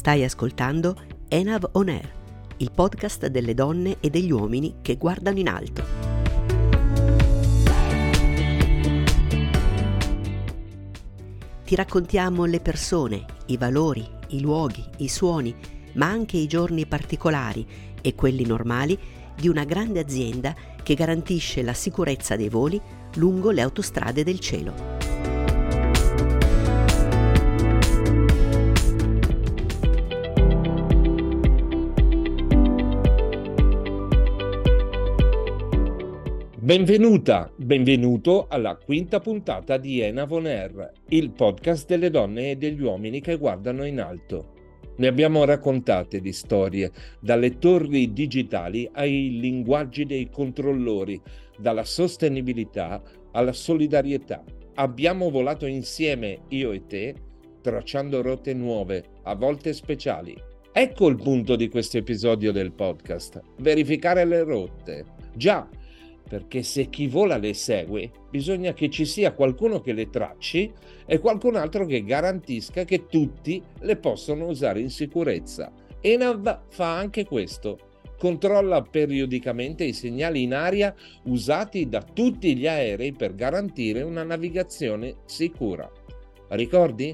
Stai ascoltando Enav On Air, il podcast delle donne e degli uomini che guardano in alto. Ti raccontiamo le persone, i valori, i luoghi, i suoni, ma anche i giorni particolari e quelli normali di una grande azienda che garantisce la sicurezza dei voli lungo le autostrade del cielo. Benvenuta, benvenuto alla quinta puntata di Enavon Air, il podcast delle donne e degli uomini che guardano in alto. Ne abbiamo raccontate di storie, dalle torri digitali ai linguaggi dei controllori, dalla sostenibilità alla solidarietà. Abbiamo volato insieme, io e te, tracciando rotte nuove, a volte speciali. Ecco il punto di questo episodio del podcast, verificare le rotte. Già, perché se chi vola le segue, bisogna che ci sia qualcuno che le tracci e qualcun altro che garantisca che tutti le possano usare in sicurezza. Enav fa anche questo. Controlla periodicamente i segnali in aria usati da tutti gli aerei per garantire una navigazione sicura. Ricordi?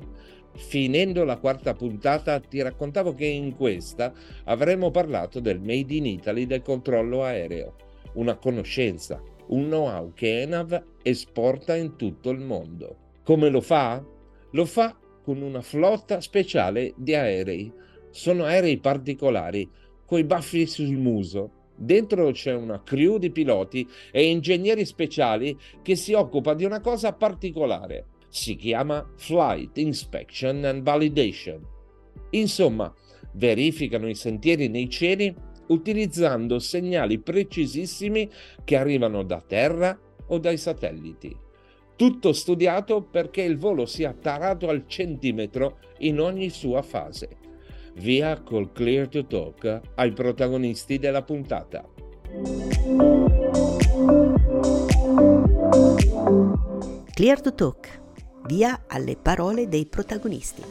Finendo la quarta puntata ti raccontavo che in questa avremmo parlato del Made in Italy del controllo aereo una conoscenza, un know-how che Enav esporta in tutto il mondo. Come lo fa? Lo fa con una flotta speciale di aerei. Sono aerei particolari, coi baffi sul muso. Dentro c'è una crew di piloti e ingegneri speciali che si occupa di una cosa particolare. Si chiama Flight Inspection and Validation. Insomma, verificano i sentieri nei cieli utilizzando segnali precisissimi che arrivano da terra o dai satelliti. Tutto studiato perché il volo sia tarato al centimetro in ogni sua fase. Via col Clear to Talk ai protagonisti della puntata. Clear to Talk. Via alle parole dei protagonisti.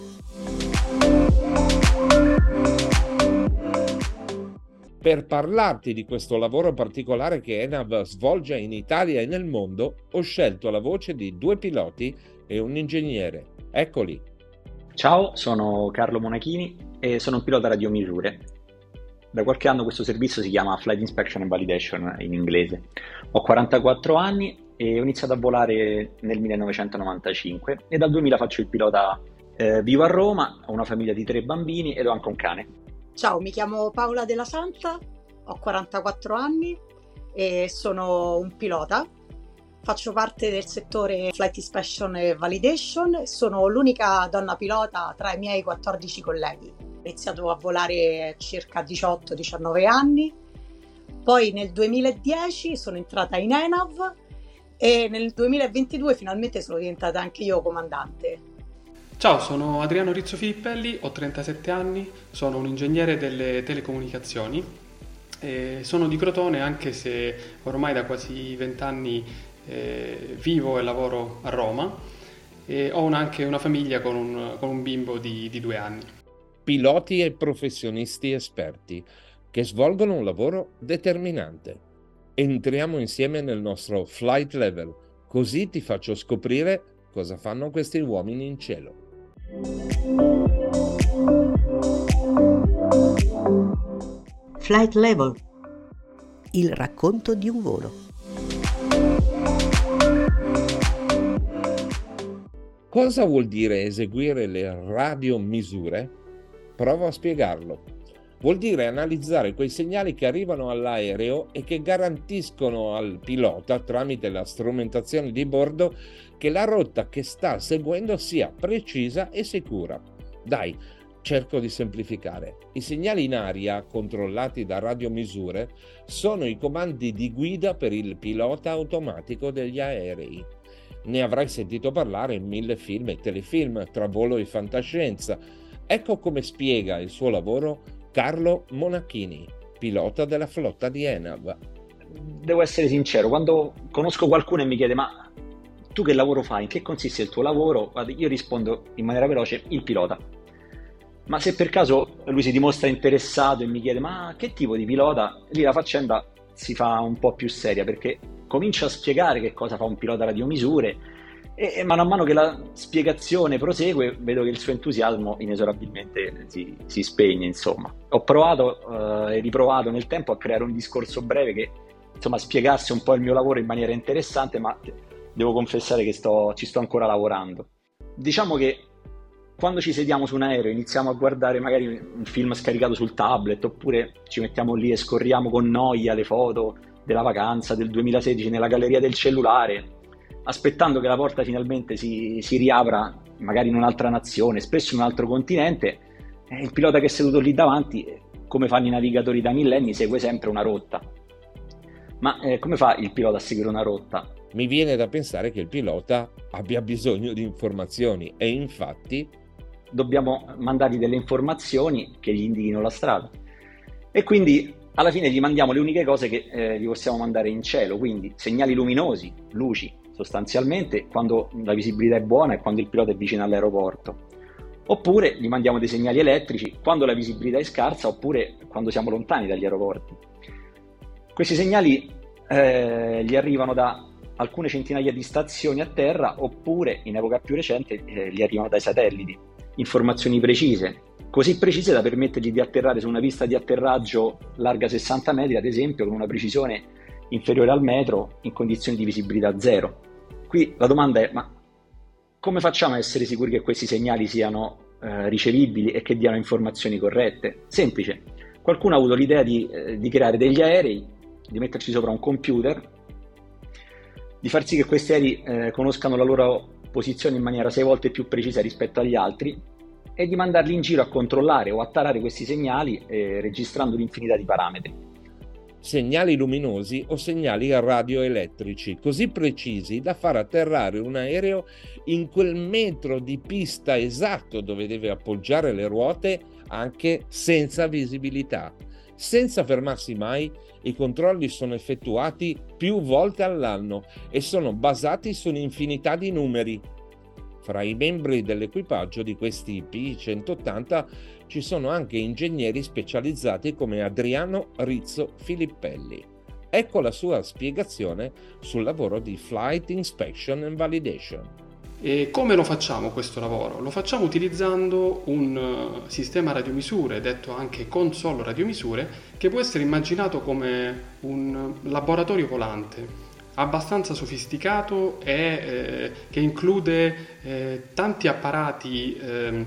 Per parlarti di questo lavoro particolare che Enav svolge in Italia e nel mondo, ho scelto la voce di due piloti e un ingegnere. Eccoli. Ciao, sono Carlo Monachini e sono un pilota radiomisure. Da qualche anno questo servizio si chiama Flight Inspection and Validation in inglese. Ho 44 anni e ho iniziato a volare nel 1995 e dal 2000 faccio il pilota. Eh, vivo a Roma, ho una famiglia di tre bambini ed ho anche un cane. Ciao, mi chiamo Paola della Santa, ho 44 anni e sono un pilota. Faccio parte del settore Flight Inspection e Validation. Sono l'unica donna pilota tra i miei 14 colleghi. Ho iniziato a volare circa 18-19 anni. Poi nel 2010 sono entrata in ENAV e nel 2022 finalmente sono diventata anche io comandante. Ciao, sono Adriano Rizzo Filippelli, ho 37 anni, sono un ingegnere delle telecomunicazioni sono di Crotone anche se ormai da quasi 20 anni eh, vivo e lavoro a Roma e ho una, anche una famiglia con un, con un bimbo di, di due anni. Piloti e professionisti esperti che svolgono un lavoro determinante. Entriamo insieme nel nostro flight level, così ti faccio scoprire cosa fanno questi uomini in cielo. Flight Level. Il racconto di un volo. Cosa vuol dire eseguire le radiomisure? Provo a spiegarlo. Vuol dire analizzare quei segnali che arrivano all'aereo e che garantiscono al pilota, tramite la strumentazione di bordo, che la rotta che sta seguendo sia precisa e sicura. Dai, cerco di semplificare. I segnali in aria, controllati da radiomisure, sono i comandi di guida per il pilota automatico degli aerei. Ne avrai sentito parlare in mille film e telefilm, tra volo e fantascienza. Ecco come spiega il suo lavoro Carlo Monachini, pilota della flotta di Enav. Devo essere sincero, quando conosco qualcuno e mi chiede ma tu che lavoro fai? In che consiste il tuo lavoro? Io rispondo in maniera veloce, il pilota. Ma se per caso lui si dimostra interessato e mi chiede ma che tipo di pilota, lì la faccenda si fa un po' più seria perché comincia a spiegare che cosa fa un pilota radiomisure e, e mano che la spiegazione prosegue vedo che il suo entusiasmo inesorabilmente si, si spegne insomma. Ho provato eh, e riprovato nel tempo a creare un discorso breve che insomma spiegasse un po' il mio lavoro in maniera interessante ma devo confessare che sto, ci sto ancora lavorando. Diciamo che quando ci sediamo su un aereo iniziamo a guardare magari un film scaricato sul tablet oppure ci mettiamo lì e scorriamo con noia le foto della vacanza del 2016 nella galleria del cellulare, aspettando che la porta finalmente si, si riapra magari in un'altra nazione, spesso in un altro continente, eh, il pilota che è seduto lì davanti, come fanno i navigatori da millenni, segue sempre una rotta. Ma eh, come fa il pilota a seguire una rotta? Mi viene da pensare che il pilota abbia bisogno di informazioni e infatti dobbiamo mandargli delle informazioni che gli indichino la strada. E quindi alla fine gli mandiamo le uniche cose che eh, gli possiamo mandare in cielo, quindi segnali luminosi, luci sostanzialmente, quando la visibilità è buona e quando il pilota è vicino all'aeroporto. Oppure gli mandiamo dei segnali elettrici quando la visibilità è scarsa oppure quando siamo lontani dagli aeroporti. Questi segnali eh, gli arrivano da alcune centinaia di stazioni a terra oppure in epoca più recente eh, gli arrivano dai satelliti informazioni precise, così precise da permettergli di atterrare su una pista di atterraggio larga 60 metri, ad esempio, con una precisione inferiore al metro in condizioni di visibilità zero. Qui la domanda è: ma come facciamo a essere sicuri che questi segnali siano eh, ricevibili e che diano informazioni corrette? Semplice. Qualcuno ha avuto l'idea di, eh, di creare degli aerei, di metterci sopra un computer, di far sì che questi aerei eh, conoscano la loro posizione in maniera sei volte più precisa rispetto agli altri e di mandarli in giro a controllare o a tarare questi segnali eh, registrando un'infinità di parametri. Segnali luminosi o segnali radioelettrici, così precisi da far atterrare un aereo in quel metro di pista esatto dove deve appoggiare le ruote anche senza visibilità. Senza fermarsi mai, i controlli sono effettuati più volte all'anno e sono basati su un'infinità di numeri. Fra i membri dell'equipaggio di questi P180 ci sono anche ingegneri specializzati come Adriano Rizzo Filippelli. Ecco la sua spiegazione sul lavoro di Flight Inspection and Validation. E come lo facciamo questo lavoro? Lo facciamo utilizzando un eh, sistema radiomisure, detto anche console radiomisure, che può essere immaginato come un laboratorio volante, abbastanza sofisticato e eh, che include eh, tanti apparati eh,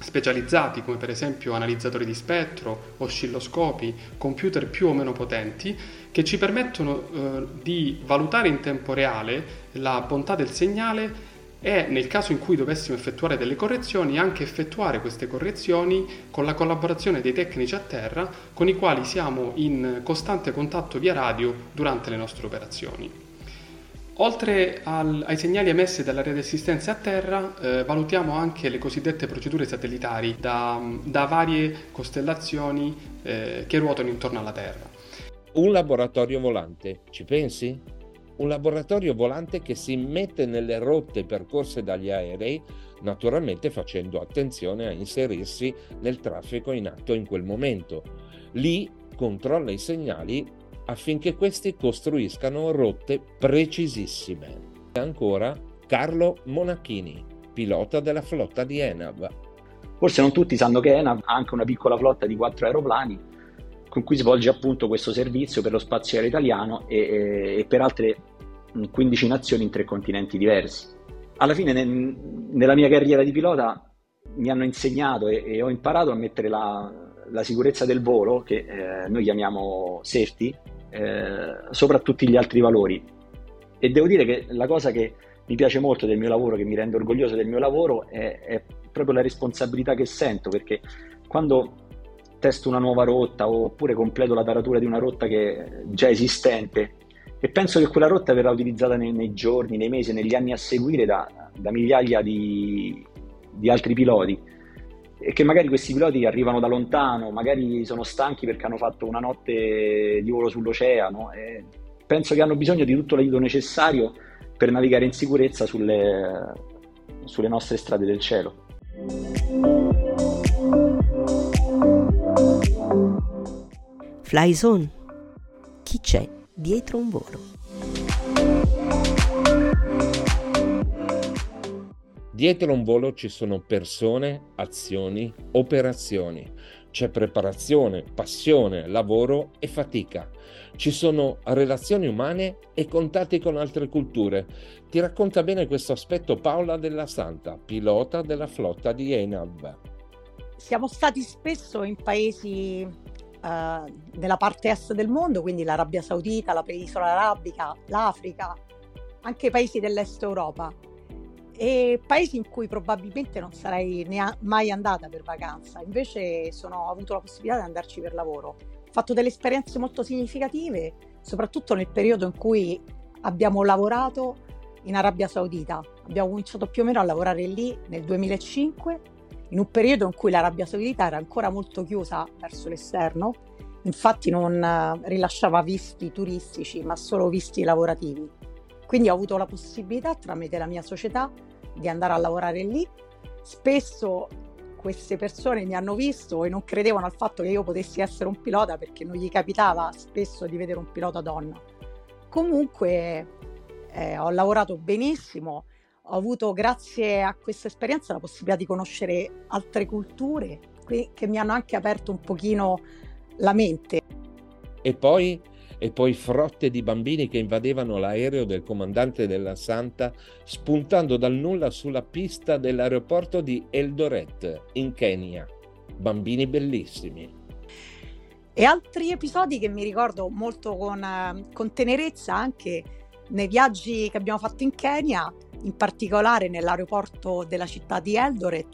specializzati come per esempio analizzatori di spettro, oscilloscopi, computer più o meno potenti che ci permettono eh, di valutare in tempo reale la bontà del segnale e nel caso in cui dovessimo effettuare delle correzioni anche effettuare queste correzioni con la collaborazione dei tecnici a terra con i quali siamo in costante contatto via radio durante le nostre operazioni. Oltre al, ai segnali emessi dalla rete assistenza a terra, eh, valutiamo anche le cosiddette procedure satellitari da, da varie costellazioni eh, che ruotano intorno alla Terra. Un laboratorio volante, ci pensi? un laboratorio volante che si mette nelle rotte percorse dagli aerei, naturalmente facendo attenzione a inserirsi nel traffico in atto in quel momento. Lì controlla i segnali affinché questi costruiscano rotte precisissime. E ancora Carlo Monachini, pilota della flotta di Enav. Forse non tutti sanno che Enav ha anche una piccola flotta di quattro aeroplani con cui svolge appunto questo servizio per lo spazio aereo italiano e, e per altre 15 nazioni in tre continenti diversi. Alla fine nel, nella mia carriera di pilota mi hanno insegnato e, e ho imparato a mettere la, la sicurezza del volo, che eh, noi chiamiamo safety, eh, sopra tutti gli altri valori. E devo dire che la cosa che mi piace molto del mio lavoro, che mi rende orgoglioso del mio lavoro, è, è proprio la responsabilità che sento, perché quando testo una nuova rotta oppure completo la taratura di una rotta che è già esistente e penso che quella rotta verrà utilizzata nei, nei giorni, nei mesi, negli anni a seguire da, da migliaia di, di, altri piloti e che magari questi piloti arrivano da lontano, magari sono stanchi perché hanno fatto una notte di volo sull'oceano. penso che hanno bisogno di tutto l'aiuto necessario per navigare in sicurezza sulle, sulle nostre strade del cielo. Fly Zone, chi c'è dietro un volo? Dietro un volo ci sono persone, azioni, operazioni. C'è preparazione, passione, lavoro e fatica. Ci sono relazioni umane e contatti con altre culture. Ti racconta bene questo aspetto Paola della Santa, pilota della flotta di Enab. Siamo stati spesso in paesi uh, della parte est del mondo, quindi l'Arabia Saudita, la penisola arabica, l'Africa, anche paesi dell'est Europa e paesi in cui probabilmente non sarei mai andata per vacanza, invece sono, ho avuto la possibilità di andarci per lavoro. Ho fatto delle esperienze molto significative, soprattutto nel periodo in cui abbiamo lavorato in Arabia Saudita. Abbiamo cominciato più o meno a lavorare lì nel 2005, in un periodo in cui l'Arabia Saudita era ancora molto chiusa verso l'esterno, infatti non eh, rilasciava visti turistici, ma solo visti lavorativi. Quindi ho avuto la possibilità tramite la mia società di andare a lavorare lì. Spesso queste persone mi hanno visto e non credevano al fatto che io potessi essere un pilota perché non gli capitava spesso di vedere un pilota donna. Comunque eh, ho lavorato benissimo, ho avuto grazie a questa esperienza la possibilità di conoscere altre culture che mi hanno anche aperto un pochino la mente. E poi e poi frotte di bambini che invadevano l'aereo del comandante della Santa, spuntando dal nulla sulla pista dell'aeroporto di Eldoret, in Kenya. Bambini bellissimi. E altri episodi che mi ricordo molto con, con tenerezza anche nei viaggi che abbiamo fatto in Kenya, in particolare nell'aeroporto della città di Eldoret,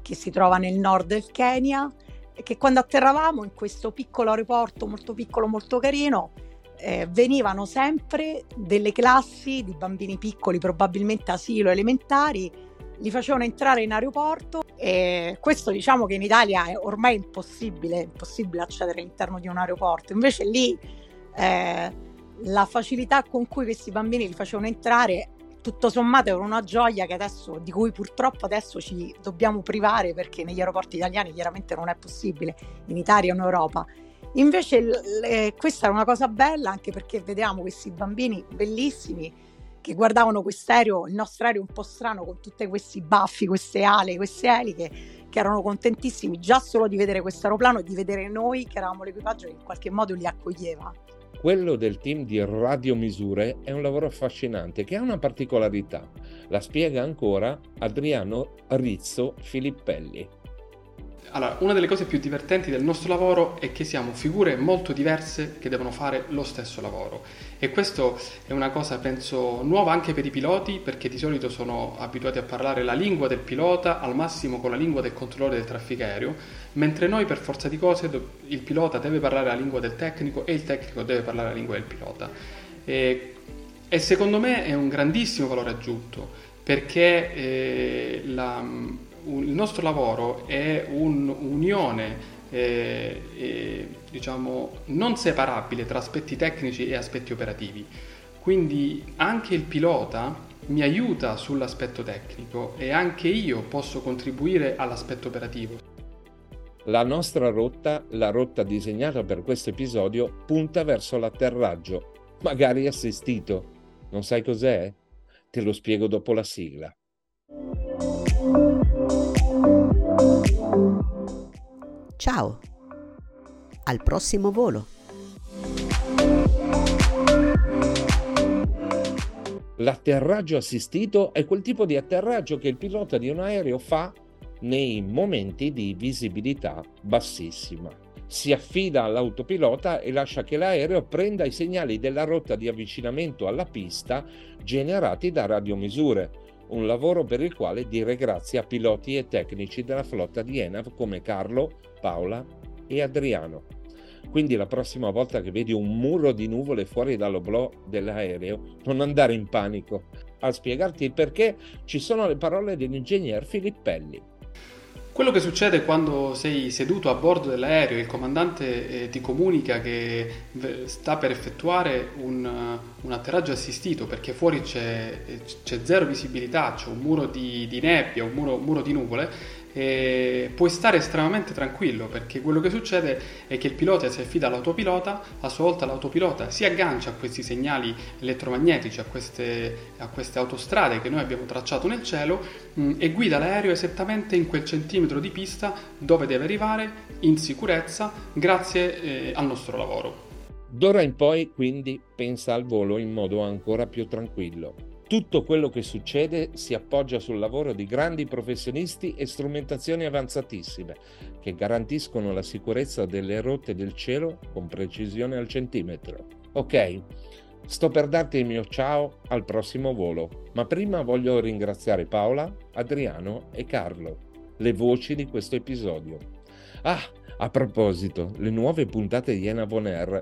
che si trova nel nord del Kenya, che quando atterravamo in questo piccolo aeroporto molto piccolo, molto carino, eh, venivano sempre delle classi di bambini piccoli, probabilmente asilo elementari, li facevano entrare in aeroporto e questo diciamo che in Italia è ormai impossibile, impossibile accedere all'interno di un aeroporto, invece lì eh, la facilità con cui questi bambini li facevano entrare tutto sommato era una gioia adesso, di cui purtroppo adesso ci dobbiamo privare perché negli aeroporti italiani chiaramente non è possibile, in Italia o in Europa. Invece le, questa è una cosa bella anche perché vediamo questi bambini bellissimi che guardavano quest'aereo, il nostro aereo un po' strano con tutti questi baffi, queste ali, queste eliche, che erano contentissimi già solo di vedere questo aeroplano e di vedere noi che eravamo l'equipaggio che in qualche modo li accoglieva. Quello del team di radiomisure è un lavoro affascinante che ha una particolarità. La spiega ancora Adriano Rizzo Filippelli. Allora, una delle cose più divertenti del nostro lavoro è che siamo figure molto diverse che devono fare lo stesso lavoro e questo è una cosa penso nuova anche per i piloti perché di solito sono abituati a parlare la lingua del pilota al massimo con la lingua del controllore del traffico aereo, mentre noi per forza di cose il pilota deve parlare la lingua del tecnico e il tecnico deve parlare la lingua del pilota. E, e secondo me è un grandissimo valore aggiunto perché eh, la il nostro lavoro è un'unione eh, eh, diciamo non separabile tra aspetti tecnici e aspetti operativi. Quindi anche il pilota mi aiuta sull'aspetto tecnico e anche io posso contribuire all'aspetto operativo. La nostra rotta, la rotta disegnata per questo episodio, punta verso l'atterraggio, magari assistito. Non sai cos'è? Te lo spiego dopo la sigla. Ciao, al prossimo volo. L'atterraggio assistito è quel tipo di atterraggio che il pilota di un aereo fa nei momenti di visibilità bassissima. Si affida all'autopilota e lascia che l'aereo prenda i segnali della rotta di avvicinamento alla pista generati da radiomisure un lavoro per il quale dire grazie a piloti e tecnici della flotta di Enav come Carlo, Paola e Adriano. Quindi la prossima volta che vedi un muro di nuvole fuori dall'oblò dell'aereo, non andare in panico. A spiegarti il perché ci sono le parole dell'ingegner Filippelli. Quello che succede quando sei seduto a bordo dell'aereo e il comandante eh, ti comunica che sta per effettuare un, un atterraggio assistito perché fuori c'è, c'è, zero visibilità, c'è un muro di, di nebbia, un muro, un muro di nuvole, eh, puoi stare estremamente tranquillo perché quello che succede è che il pilota si affida all'autopilota, a sua volta l'autopilota si aggancia a questi segnali elettromagnetici, a queste, a queste autostrade che noi abbiamo tracciato nel cielo mh, mm, e guida l'aereo esattamente in quel centimetro di pista dove deve arrivare in sicurezza grazie eh, al nostro lavoro. D'ora in poi quindi pensa al volo in modo ancora più tranquillo. Tutto quello che succede si appoggia sul lavoro di grandi professionisti e strumentazioni avanzatissime che garantiscono la sicurezza delle rotte del cielo con precisione al centimetro. Ok, sto per darti il mio ciao al prossimo volo, ma prima voglio ringraziare Paola, Adriano e Carlo, le voci di questo episodio. Ah, a proposito, le nuove puntate di Ena Air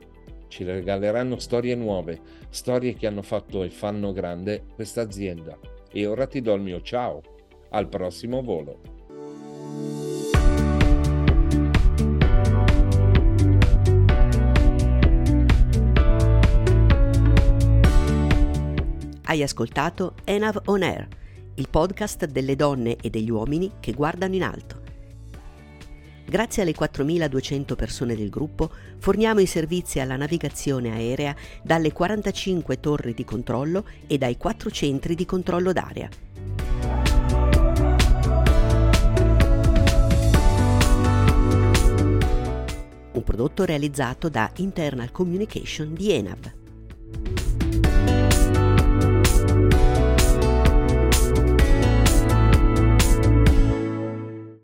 ci regaleranno storie nuove, storie che hanno fatto e fanno grande questa azienda. E ora ti do il mio ciao. Al prossimo volo. Hai ascoltato Enav On Air, il podcast delle donne e degli uomini che guardano in alto Grazie alle 4.200 persone del gruppo forniamo i servizi alla navigazione aerea dalle 45 torri di controllo e dai 4 centri di controllo d'area. Un prodotto realizzato da Internal Communication di ENAV.